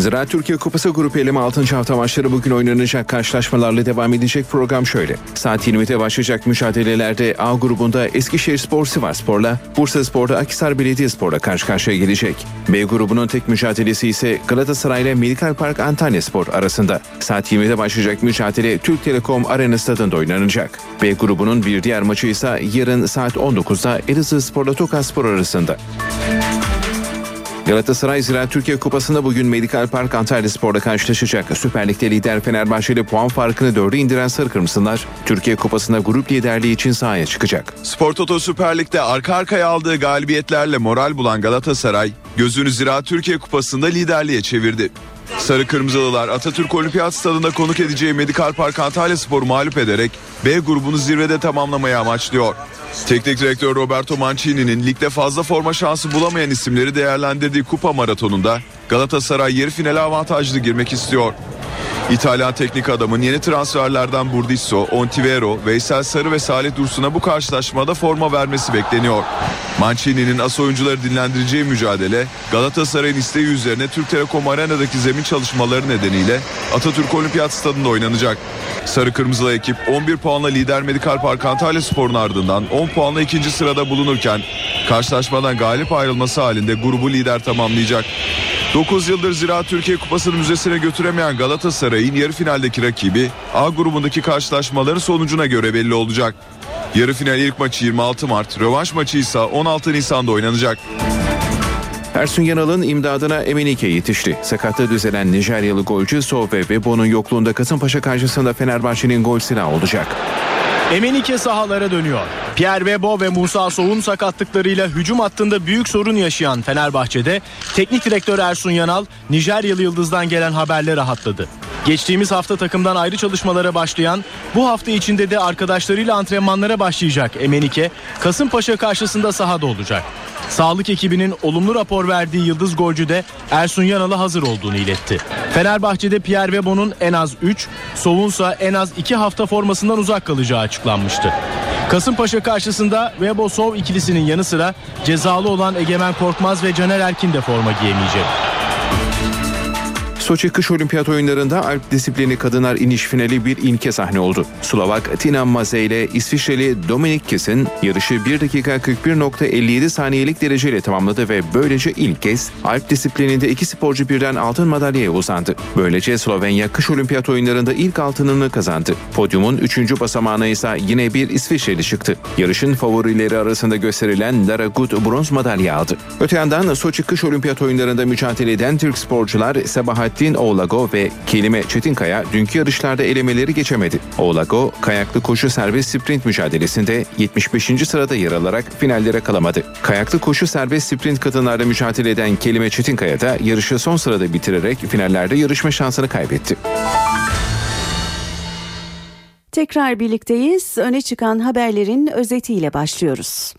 Ziraat Türkiye Kupası grup eleme 6. hafta maçları bugün oynanacak karşılaşmalarla devam edecek program şöyle. Saat 20'de başlayacak mücadelelerde A grubunda Eskişehir Spor Sivas Spor'la, Bursa Spor'da Akhisar Belediyespor'la karşı karşıya gelecek. B grubunun tek mücadelesi ise Galatasaray ile Medikal Park Antalya Spor arasında. Saat 20'de başlayacak mücadele Türk Telekom Arena stadında oynanacak. B grubunun bir diğer maçı ise yarın saat 19'da Elazığ Spor'la Tokat Spor arasında. Galatasaray Ziraat Türkiye Kupası'nda bugün Medikal Park Antalya Spor'da karşılaşacak. Süper Lig'de lider Fenerbahçe ile puan farkını dörde indiren Sarı Kırmızılar, Türkiye Kupası'nda grup liderliği için sahaya çıkacak. Spor Toto Süper Lig'de arka arkaya aldığı galibiyetlerle moral bulan Galatasaray, gözünü Ziraat Türkiye Kupası'nda liderliğe çevirdi. Sarı Kırmızılılar Atatürk Olimpiyat Stadı'nda konuk edeceği Medikal Park Antalya Spor'u mağlup ederek B grubunu zirvede tamamlamayı amaçlıyor. Teknik direktör Roberto Mancini'nin ligde fazla forma şansı bulamayan isimleri değerlendirdiği kupa maratonunda Galatasaray yarı finale avantajlı girmek istiyor. İtalyan teknik adamın yeni transferlerden Burdisso, Ontivero, Veysel Sarı ve Salih Dursun'a bu karşılaşmada forma vermesi bekleniyor. Mancini'nin as oyuncuları dinlendireceği mücadele Galatasaray'ın isteği üzerine Türk Telekom Arena'daki zemin çalışmaları nedeniyle Atatürk Olimpiyat Stadı'nda oynanacak. Sarı Kırmızılı ekip 11 puanla lider Medikal Park Antalya Spor'un ardından 10 puanla ikinci sırada bulunurken karşılaşmadan galip ayrılması halinde grubu lider tamamlayacak. 9 yıldır Ziraat Türkiye Kupası'nı müzesine götüremeyen Galatasaray'ın yarı finaldeki rakibi A grubundaki karşılaşmaların sonucuna göre belli olacak. Yarı final ilk maçı 26 Mart, rövanş maçı ise 16 Nisan'da oynanacak. Ersun Yanal'ın imdadına Emenike yetişti. Sakatlığı düzelen Nijeryalı golcü So ve Bebo'nun yokluğunda Kasımpaşa karşısında Fenerbahçe'nin gol silahı olacak. Emenike sahalara dönüyor. Pierre Bebo ve Musa Soğ'un sakatlıklarıyla hücum hattında büyük sorun yaşayan Fenerbahçe'de teknik direktör Ersun Yanal Nijeryalı yıldızdan gelen haberle rahatladı. Geçtiğimiz hafta takımdan ayrı çalışmalara başlayan bu hafta içinde de arkadaşlarıyla antrenmanlara başlayacak Emenike Kasımpaşa karşısında sahada olacak. Sağlık ekibinin olumlu rapor verdiği yıldız golcü de Ersun Yanal'a hazır olduğunu iletti. Fenerbahçe'de Pierre Webo'nun en az 3, Sovunsa en az 2 hafta formasından uzak kalacağı açıklanmıştı. Kasımpaşa karşısında Webo Sov ikilisinin yanı sıra cezalı olan Egemen Korkmaz ve Caner Erkin de forma giyemeyecek. Soçi Kış Olimpiyat Oyunları'nda Alp disiplini kadınlar iniş finali bir ilke sahne oldu. Slovak Tina Maze ile İsviçreli Dominik Kis'in yarışı 1 dakika 41.57 saniyelik dereceyle tamamladı ve böylece ilk kez Alp disiplininde iki sporcu birden altın madalyaya uzandı. Böylece Slovenya Kış Olimpiyat Oyunları'nda ilk altınını kazandı. Podyumun 3. basamağına ise yine bir İsviçreli çıktı. Yarışın favorileri arasında gösterilen Lara Gut bronz madalya aldı. Öte yandan Soçi Kış Olimpiyat Oyunları'nda mücadele eden Türk sporcular Sabahattin Oğlago ve Kelime Çetinkaya dünkü yarışlarda elemeleri geçemedi. Oğlago, kayaklı koşu serbest sprint mücadelesinde 75. sırada yer alarak finallere kalamadı. Kayaklı koşu serbest sprint kadınlarda mücadele eden Kelime Çetinkaya da yarışı son sırada bitirerek finallerde yarışma şansını kaybetti. Tekrar birlikteyiz. Öne çıkan haberlerin özetiyle başlıyoruz.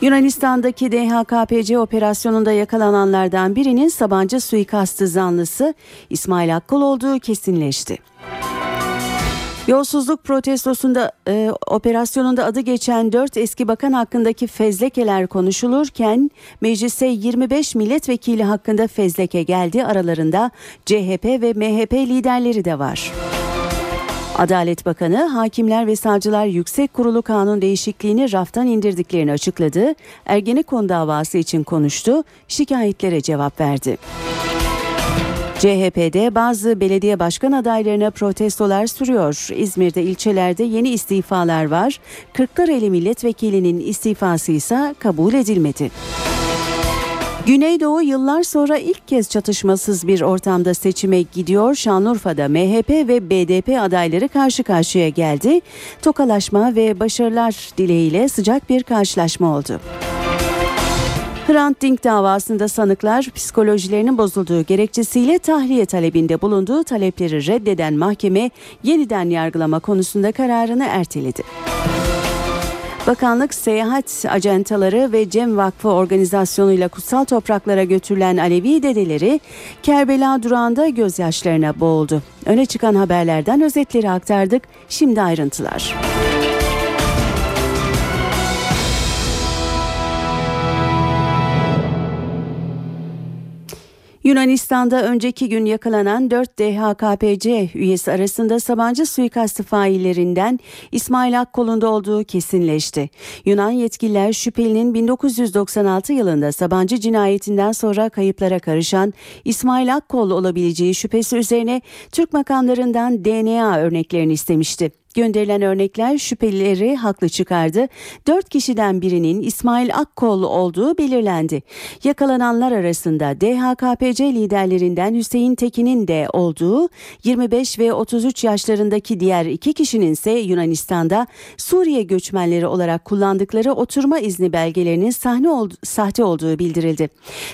Yunanistan'daki DHKPC operasyonunda yakalananlardan birinin Sabancı suikastı zanlısı İsmail Akkol olduğu kesinleşti. Yolsuzluk protestosunda e, operasyonunda adı geçen 4 eski bakan hakkındaki fezlekeler konuşulurken meclise 25 milletvekili hakkında fezleke geldi. Aralarında CHP ve MHP liderleri de var. Adalet Bakanı Hakimler ve Savcılar Yüksek Kurulu kanun değişikliğini raftan indirdiklerini açıkladı. Ergenekon davası için konuştu, şikayetlere cevap verdi. CHP'de bazı belediye başkan adaylarına protestolar sürüyor. İzmir'de ilçelerde yeni istifalar var. Kırklareli milletvekilinin istifası ise kabul edilmedi. Güneydoğu yıllar sonra ilk kez çatışmasız bir ortamda seçime gidiyor. Şanlıurfa'da MHP ve BDP adayları karşı karşıya geldi. Tokalaşma ve başarılar dileğiyle sıcak bir karşılaşma oldu. Hrant Dink davasında sanıklar psikolojilerinin bozulduğu gerekçesiyle tahliye talebinde bulunduğu talepleri reddeden mahkeme yeniden yargılama konusunda kararını erteledi. Bakanlık seyahat ajantaları ve Cem Vakfı organizasyonuyla kutsal topraklara götürülen Alevi dedeleri Kerbela durağında gözyaşlarına boğuldu. Öne çıkan haberlerden özetleri aktardık. Şimdi ayrıntılar. Yunanistan'da önceki gün yakalanan 4 DHKPC üyesi arasında Sabancı suikastı faillerinden İsmail Akkol'un da olduğu kesinleşti. Yunan yetkililer şüphelinin 1996 yılında Sabancı cinayetinden sonra kayıplara karışan İsmail Akkol olabileceği şüphesi üzerine Türk makamlarından DNA örneklerini istemişti. Gönderilen örnekler şüphelileri haklı çıkardı. Dört kişiden birinin İsmail Akkol olduğu belirlendi. Yakalananlar arasında DHKPC liderlerinden Hüseyin Tekin'in de olduğu 25 ve 33 yaşlarındaki diğer iki kişinin ise Yunanistan'da Suriye göçmenleri olarak kullandıkları oturma izni belgelerinin sahne oldu, sahte olduğu bildirildi.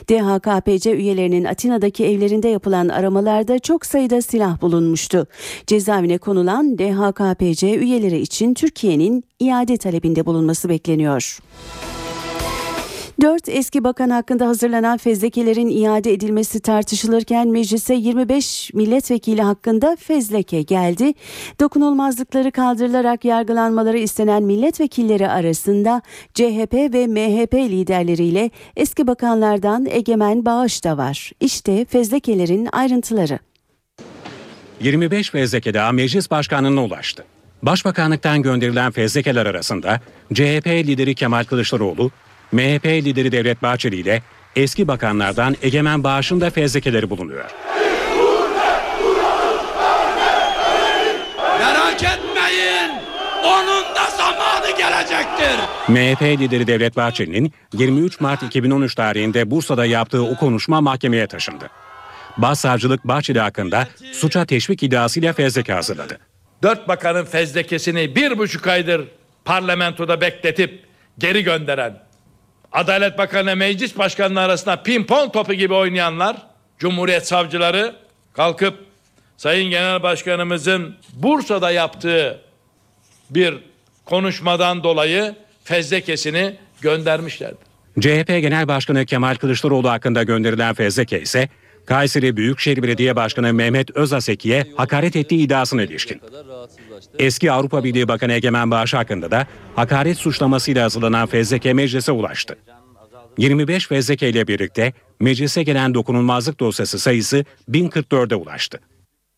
DHKPC üyelerinin Atina'daki evlerinde yapılan aramalarda çok sayıda silah bulunmuştu. Cezaevine konulan DHKPC YPC üyeleri için Türkiye'nin iade talebinde bulunması bekleniyor. Dört eski bakan hakkında hazırlanan fezlekelerin iade edilmesi tartışılırken meclise 25 milletvekili hakkında fezleke geldi. Dokunulmazlıkları kaldırılarak yargılanmaları istenen milletvekilleri arasında CHP ve MHP liderleriyle eski bakanlardan Egemen Bağış da var. İşte fezlekelerin ayrıntıları. 25 fezleke daha meclis başkanlığına ulaştı. Başbakanlıktan gönderilen fezlekeler arasında CHP lideri Kemal Kılıçdaroğlu, MHP lideri Devlet Bahçeli ile eski bakanlardan Egemen Bağış'ın da fezlekeleri bulunuyor. Merak etmeyin, onun da zamanı gelecektir. MHP lideri Devlet Bahçeli'nin 23 Mart 2013 tarihinde Bursa'da yaptığı o konuşma mahkemeye taşındı. Başsavcılık Bahçeli hakkında suça teşvik iddiasıyla fezleke hazırladı. Dört bakanın fezlekesini bir buçuk aydır parlamentoda bekletip geri gönderen, Adalet Bakanı meclis başkanları arasında pimpon topu gibi oynayanlar, Cumhuriyet savcıları kalkıp Sayın Genel Başkanımızın Bursa'da yaptığı bir konuşmadan dolayı fezlekesini göndermişlerdi. CHP Genel Başkanı Kemal Kılıçdaroğlu hakkında gönderilen fezleke ise Kayseri Büyükşehir Belediye Başkanı Mehmet Özaseki'ye hakaret ettiği iddiasına ilişkin. Eski Avrupa Birliği Bakanı Egemen Bağış hakkında da hakaret suçlamasıyla hazırlanan fezleke meclise ulaştı. 25 fezleke ile birlikte meclise gelen dokunulmazlık dosyası sayısı 1044'e ulaştı.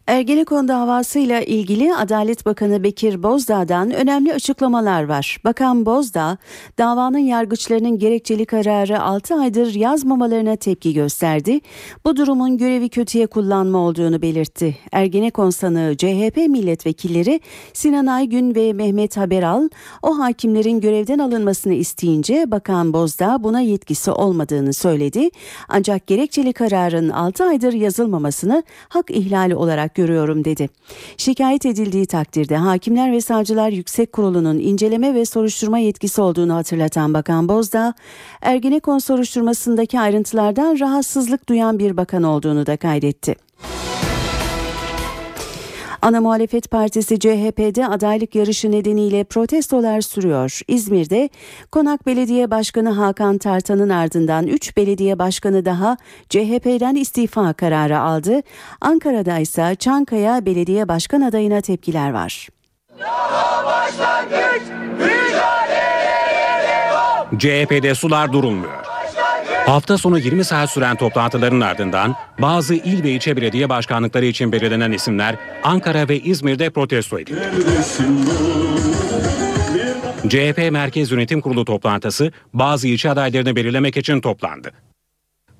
Ergenekon davasıyla ilgili Adalet Bakanı Bekir Bozdağ'dan önemli açıklamalar var. Bakan Bozdağ, davanın yargıçlarının gerekçeli kararı 6 aydır yazmamalarına tepki gösterdi. Bu durumun görevi kötüye kullanma olduğunu belirtti. Ergenekon sanığı CHP milletvekilleri Sinan Aygün ve Mehmet Haberal o hakimlerin görevden alınmasını isteyince Bakan Bozdağ buna yetkisi olmadığını söyledi. Ancak gerekçeli kararın 6 aydır yazılmamasını hak ihlali olarak görüyorum dedi. Şikayet edildiği takdirde Hakimler ve Savcılar Yüksek Kurulu'nun inceleme ve soruşturma yetkisi olduğunu hatırlatan Bakan Bozdağ, Ergenekon soruşturmasındaki ayrıntılardan rahatsızlık duyan bir bakan olduğunu da kaydetti. Ana muhalefet partisi CHP'de adaylık yarışı nedeniyle protestolar sürüyor. İzmir'de Konak Belediye Başkanı Hakan Tartan'ın ardından 3 belediye başkanı daha CHP'den istifa kararı aldı. Ankara'da ise Çankaya Belediye Başkan adayına tepkiler var. CHP'de sular durulmuyor. Hafta sonu 20 saat süren toplantıların ardından bazı il ve ilçe belediye başkanlıkları için belirlenen isimler Ankara ve İzmir'de protesto edildi. CHP Merkez Yönetim Kurulu toplantısı bazı ilçe adaylarını belirlemek için toplandı.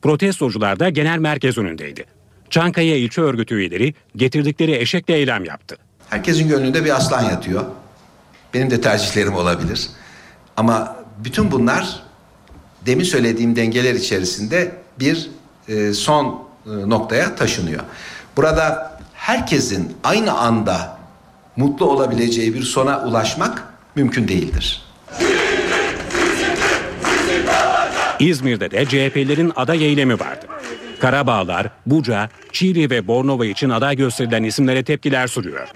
Protestocular da genel merkez önündeydi. Çankaya ilçe örgütü üyeleri getirdikleri eşekle eylem yaptı. Herkesin gönlünde bir aslan yatıyor. Benim de tercihlerim olabilir. Ama bütün bunlar demin söylediğim dengeler içerisinde bir e, son e, noktaya taşınıyor. Burada herkesin aynı anda mutlu olabileceği bir sona ulaşmak mümkün değildir. İzmir'de de CHP'lerin aday eylemi vardı. Karabağlar, Buca, Çiğli ve Bornova için aday gösterilen isimlere tepkiler sürüyor.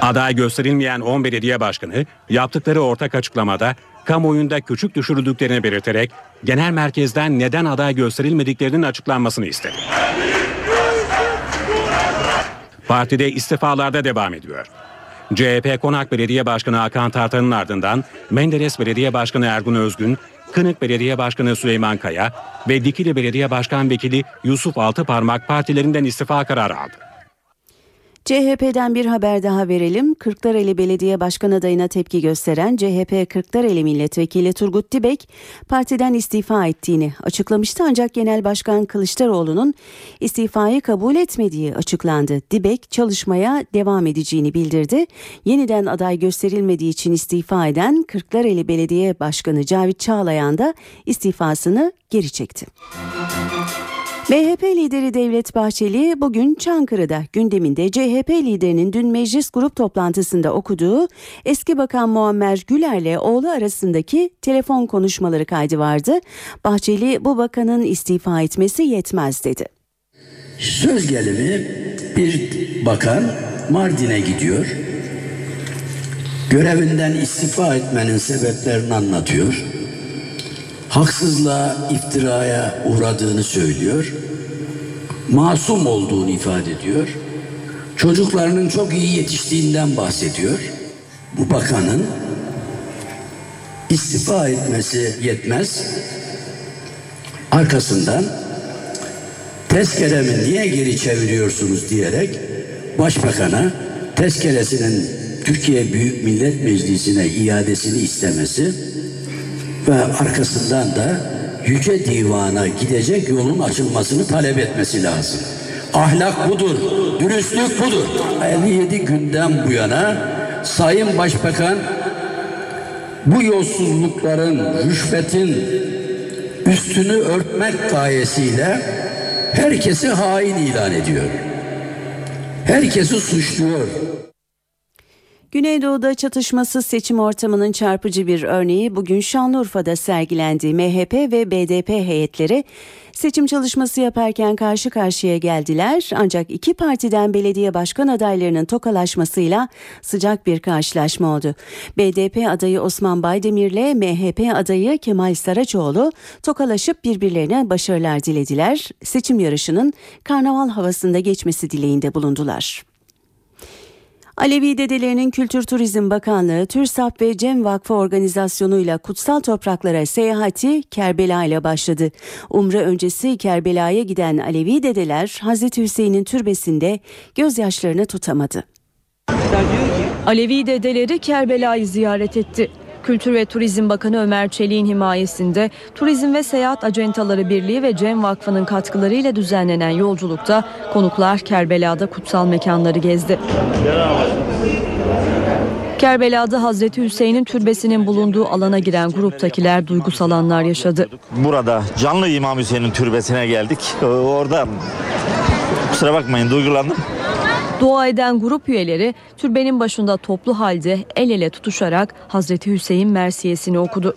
Aday gösterilmeyen 10 belediye başkanı yaptıkları ortak açıklamada kamuoyunda küçük düşürüldüklerini belirterek genel merkezden neden aday gösterilmediklerinin açıklanmasını istedi. Partide istifalarda devam ediyor. CHP Konak Belediye Başkanı Hakan Tartan'ın ardından Menderes Belediye Başkanı Ergun Özgün, Kınık Belediye Başkanı Süleyman Kaya ve Dikili Belediye Başkan Vekili Yusuf Altıparmak partilerinden istifa kararı aldı. CHP'den bir haber daha verelim. Kırklareli Belediye Başkan adayına tepki gösteren CHP Kırklareli Milletvekili Turgut Dibek partiden istifa ettiğini açıklamıştı ancak Genel Başkan Kılıçdaroğlu'nun istifayı kabul etmediği açıklandı. Dibek çalışmaya devam edeceğini bildirdi. Yeniden aday gösterilmediği için istifa eden Kırklareli Belediye Başkanı Cavit Çağlayan da istifasını geri çekti. MHP lideri Devlet Bahçeli bugün Çankırı'da gündeminde CHP liderinin dün meclis grup toplantısında okuduğu eski bakan Muammer Güler'le oğlu arasındaki telefon konuşmaları kaydı vardı. Bahçeli bu bakanın istifa etmesi yetmez dedi. Söz gelimi bir bakan Mardin'e gidiyor. Görevinden istifa etmenin sebeplerini anlatıyor haksızlığa, iftiraya uğradığını söylüyor. Masum olduğunu ifade ediyor. Çocuklarının çok iyi yetiştiğinden bahsediyor. Bu bakanın istifa etmesi yetmez. Arkasından tezkeremi niye geri çeviriyorsunuz diyerek başbakana tezkeresinin Türkiye Büyük Millet Meclisi'ne iadesini istemesi ve arkasından da Yüce Divan'a gidecek yolun açılmasını talep etmesi lazım. Ahlak budur, dürüstlük budur. 57 günden bu yana Sayın Başbakan bu yolsuzlukların, rüşvetin üstünü örtmek gayesiyle herkesi hain ilan ediyor. Herkesi suçluyor. Güneydoğu'da çatışmasız seçim ortamının çarpıcı bir örneği bugün Şanlıurfa'da sergilendi. MHP ve BDP heyetleri seçim çalışması yaparken karşı karşıya geldiler. Ancak iki partiden belediye başkan adaylarının tokalaşmasıyla sıcak bir karşılaşma oldu. BDP adayı Osman Baydemir ile MHP adayı Kemal Saraçoğlu tokalaşıp birbirlerine başarılar dilediler. Seçim yarışının karnaval havasında geçmesi dileğinde bulundular. Alevi Dedelerinin Kültür Turizm Bakanlığı, TÜRSAP ve Cem Vakfı organizasyonuyla kutsal topraklara seyahati Kerbela ile başladı. Umre öncesi Kerbela'ya giden Alevi dedeler Hazreti Hüseyin'in türbesinde gözyaşlarını tutamadı. Alevi dedeleri Kerbela'yı ziyaret etti. Kültür ve Turizm Bakanı Ömer Çelik'in himayesinde Turizm ve Seyahat Acentaları Birliği ve Cem Vakfı'nın katkılarıyla düzenlenen yolculukta konuklar Kerbela'da kutsal mekanları gezdi. Kerbela'da Hazreti Hüseyin'in türbesinin bulunduğu alana giren gruptakiler duygusal anlar yaşadı. Burada canlı İmam Hüseyin'in türbesine geldik. Ee, Orada kusura bakmayın duygulandım. Dua eden grup üyeleri türbenin başında toplu halde el ele tutuşarak Hazreti Hüseyin Mersiyesini okudu.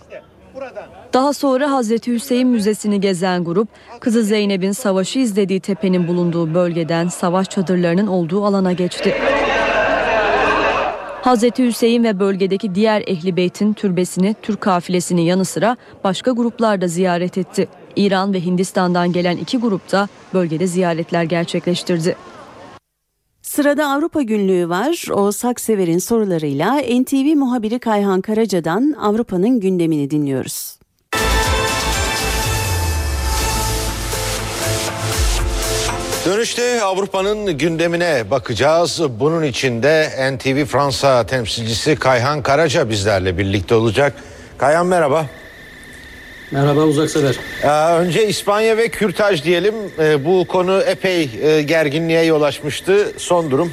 Daha sonra Hazreti Hüseyin Müzesi'ni gezen grup, kızı Zeynep'in savaşı izlediği tepenin bulunduğu bölgeden savaş çadırlarının olduğu alana geçti. Hazreti Hüseyin ve bölgedeki diğer ehli beytin türbesini, Türk kafilesini yanı sıra başka gruplar da ziyaret etti. İran ve Hindistan'dan gelen iki grup da bölgede ziyaretler gerçekleştirdi. Sırada Avrupa günlüğü var. O Saksever'in sorularıyla NTV muhabiri Kayhan Karaca'dan Avrupa'nın gündemini dinliyoruz. Dönüşte Avrupa'nın gündemine bakacağız. Bunun için de NTV Fransa temsilcisi Kayhan Karaca bizlerle birlikte olacak. Kayhan merhaba. Merhaba Uzaksever. Ee, önce İspanya ve Kürtaj diyelim. Ee, bu konu epey e, gerginliğe yol açmıştı. Son durum.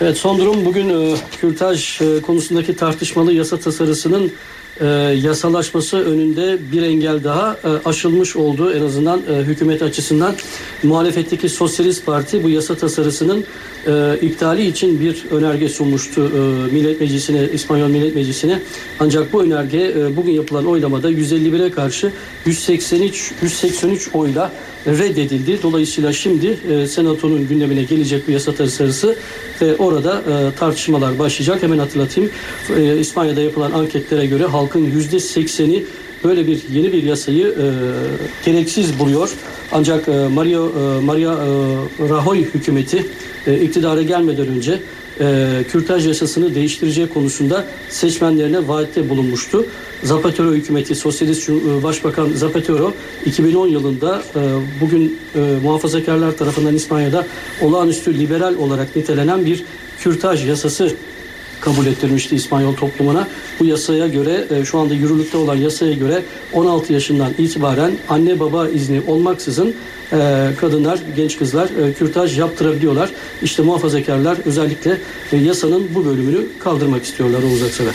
Evet son durum bugün e, kürtaj e, konusundaki tartışmalı yasa tasarısının e, yasalaşması önünde bir engel daha e, aşılmış oldu. En azından e, hükümet açısından muhalefetteki Sosyalist Parti bu yasa tasarısının e, iptali için bir önerge sunmuştu e, Millet Meclisi'ne, İspanyol Millet Meclisi'ne. Ancak bu önerge e, bugün yapılan oylamada 151'e karşı 183 183 oyla reddedildi. Dolayısıyla şimdi e, Senato'nun gündemine gelecek bu yasa tasarısı ve orada e, tartışmalar başlayacak. Hemen hatırlatayım. E, İspanya'da yapılan anketlere göre halkın yüzde sekseni böyle bir yeni bir yasayı e, gereksiz buluyor. Ancak e, Mario e, Maria e, Rajoy hükümeti e, iktidara gelmeden önce e, kürtaj yasasını değiştireceği konusunda seçmenlerine vaatte bulunmuştu. Zapatero hükümeti, Sosyalist e, Başbakan Zapatero 2010 yılında e, bugün e, muhafazakarlar tarafından İspanya'da olağanüstü liberal olarak nitelenen bir kürtaj yasası kabul ettirmişti İspanyol toplumuna. Bu yasaya göre e, şu anda yürürlükte olan yasaya göre 16 yaşından itibaren anne baba izni olmaksızın e, kadınlar, genç kızlar e, kürtaj yaptırabiliyorlar. İşte muhafazakarlar özellikle e, yasanın bu bölümünü kaldırmak istiyorlar Oğuz Aksever.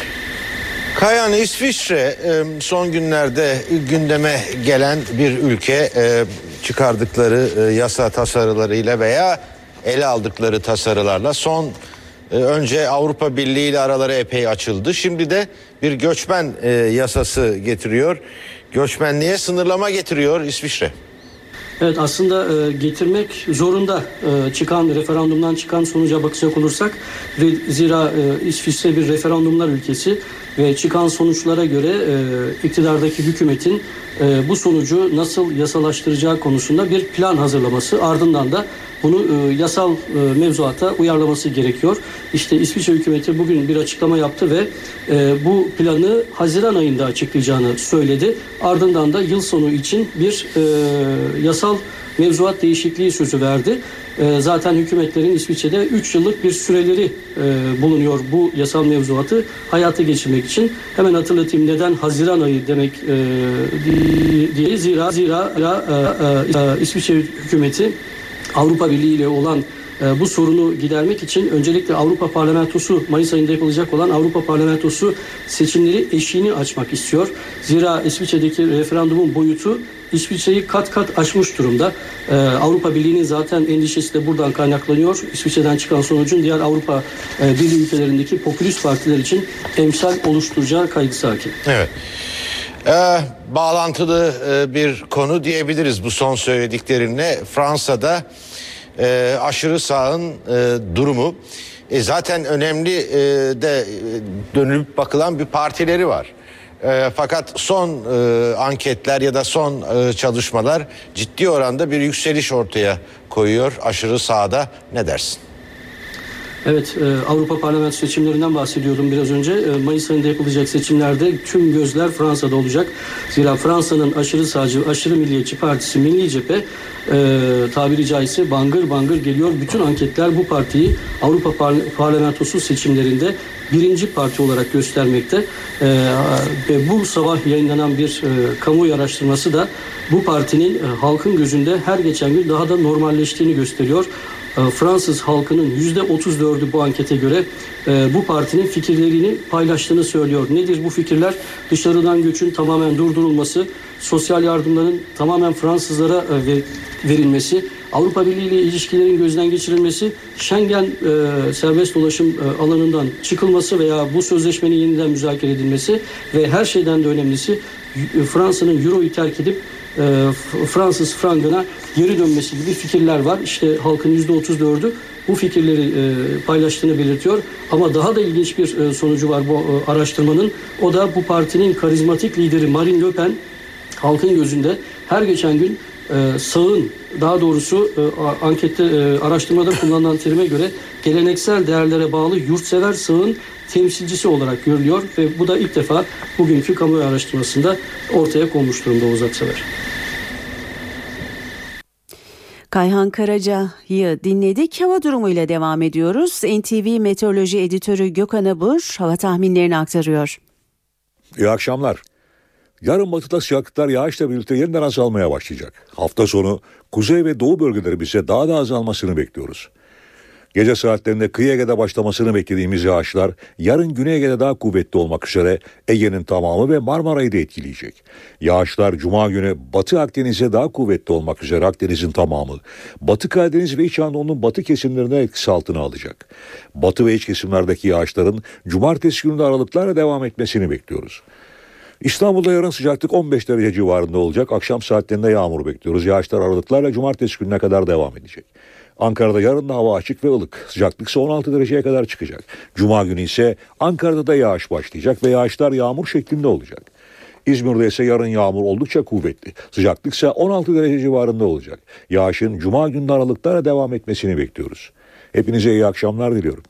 Kayan İsviçre son günlerde gündeme gelen bir ülke çıkardıkları yasa tasarılarıyla veya ele aldıkları tasarılarla son önce Avrupa Birliği ile araları epey açıldı. Şimdi de bir göçmen e, yasası getiriyor. Göçmenliğe sınırlama getiriyor İsviçre. Evet aslında e, getirmek zorunda e, çıkan referandumdan çıkan sonuca bakacak olursak ve zira e, İsviçre bir referandumlar ülkesi ve çıkan sonuçlara göre e, iktidardaki hükümetin e, bu sonucu nasıl yasalaştıracağı konusunda bir plan hazırlaması ardından da bunu e, yasal e, mevzuata uyarlaması gerekiyor. İşte İsviçre hükümeti bugün bir açıklama yaptı ve e, bu planı Haziran ayında açıklayacağını söyledi. Ardından da yıl sonu için bir e, yasal mevzuat değişikliği sözü verdi. E, zaten hükümetlerin İsviçre'de 3 yıllık bir süreleri e, bulunuyor bu yasal mevzuatı hayata geçirmek için. Hemen hatırlatayım neden Haziran ayı demek e, diye zira zira e, İsviçre hükümeti Avrupa Birliği ile olan bu sorunu gidermek için öncelikle Avrupa Parlamentosu Mayıs ayında yapılacak olan Avrupa Parlamentosu seçimleri eşiğini açmak istiyor. Zira İsviçre'deki referandumun boyutu İsviçre'yi kat kat aşmış durumda. E, Avrupa Birliği'nin zaten endişesi de buradan kaynaklanıyor. İsviçre'den çıkan sonucun diğer Avrupa e, Birliği ülkelerindeki popülist partiler için emsal oluşturacağı kaygısı hakim. Evet. Ee, bağlantılı e, bir konu diyebiliriz bu son söylediklerinle. Fransa'da e, aşırı sağın e, durumu. E, zaten önemli e, de e, dönüp bakılan bir partileri var. E, fakat son e, anketler ya da son e, çalışmalar ciddi oranda bir yükseliş ortaya koyuyor aşırı sağda. Ne dersin? Evet, e, Avrupa Parlamento seçimlerinden bahsediyordum biraz önce. E, Mayıs ayında yapılacak seçimlerde tüm gözler Fransa'da olacak. Zira Fransa'nın aşırı sağcı, aşırı milliyetçi partisi Milli Cephe e, tabiri caizse bangır bangır geliyor. Bütün anketler bu partiyi Avrupa Par- Parlamentosu seçimlerinde birinci parti olarak göstermekte. E, ve bu sabah yayınlanan bir e, kamuoyu araştırması da bu partinin e, halkın gözünde her geçen gün daha da normalleştiğini gösteriyor. E, Fransız halkının yüzde 34'ü bu ankete göre e, bu partinin fikirlerini paylaştığını söylüyor. Nedir bu fikirler? Dışarıdan göçün tamamen durdurulması, sosyal yardımların tamamen Fransızlara e, ve- verilmesi, Avrupa Birliği ile ilişkilerin gözden geçirilmesi, Schengen e, serbest dolaşım alanından çıkılması veya bu sözleşmenin yeniden müzakere edilmesi ve her şeyden de önemlisi Fransa'nın Euro'yu terk edip Fransız frangına geri dönmesi gibi fikirler var. İşte halkın yüzde 34'ü bu fikirleri e, paylaştığını belirtiyor. Ama daha da ilginç bir e, sonucu var bu e, araştırmanın. O da bu partinin karizmatik lideri Marine Le Pen halkın gözünde her geçen gün e, sağın daha doğrusu e, ankette e, araştırmada kullanılan terime göre geleneksel değerlere bağlı yurtsever sağın temsilcisi olarak görülüyor ve bu da ilk defa bugünkü kamuoyu araştırmasında ortaya konmuş durumda Oğuz Aksever. Kayhan Karaca'yı dinledik. Hava durumuyla devam ediyoruz. NTV Meteoroloji Editörü Gökhan Abur hava tahminlerini aktarıyor. İyi akşamlar. Yarın batıda sıcaklıklar yağışla birlikte yeniden azalmaya başlayacak. Hafta sonu kuzey ve doğu bölgelerimize daha da azalmasını bekliyoruz. Gece saatlerinde kıyı Ege'de başlamasını beklediğimiz yağışlar yarın Güney Ege'de daha kuvvetli olmak üzere Ege'nin tamamı ve Marmara'yı da etkileyecek. Yağışlar Cuma günü Batı Akdeniz'e daha kuvvetli olmak üzere Akdeniz'in tamamı, Batı Karadeniz ve İç Anadolu'nun batı kesimlerine etkisi altına alacak. Batı ve iç kesimlerdeki yağışların Cumartesi günü de aralıklarla devam etmesini bekliyoruz. İstanbul'da yarın sıcaklık 15 derece civarında olacak. Akşam saatlerinde yağmur bekliyoruz. Yağışlar aralıklarla cumartesi gününe kadar devam edecek. Ankara'da yarın da hava açık ve ılık. Sıcaklık ise 16 dereceye kadar çıkacak. Cuma günü ise Ankara'da da yağış başlayacak ve yağışlar yağmur şeklinde olacak. İzmir'de ise yarın yağmur oldukça kuvvetli. Sıcaklık ise 16 derece civarında olacak. Yağışın cuma günü aralıklarla devam etmesini bekliyoruz. Hepinize iyi akşamlar diliyorum.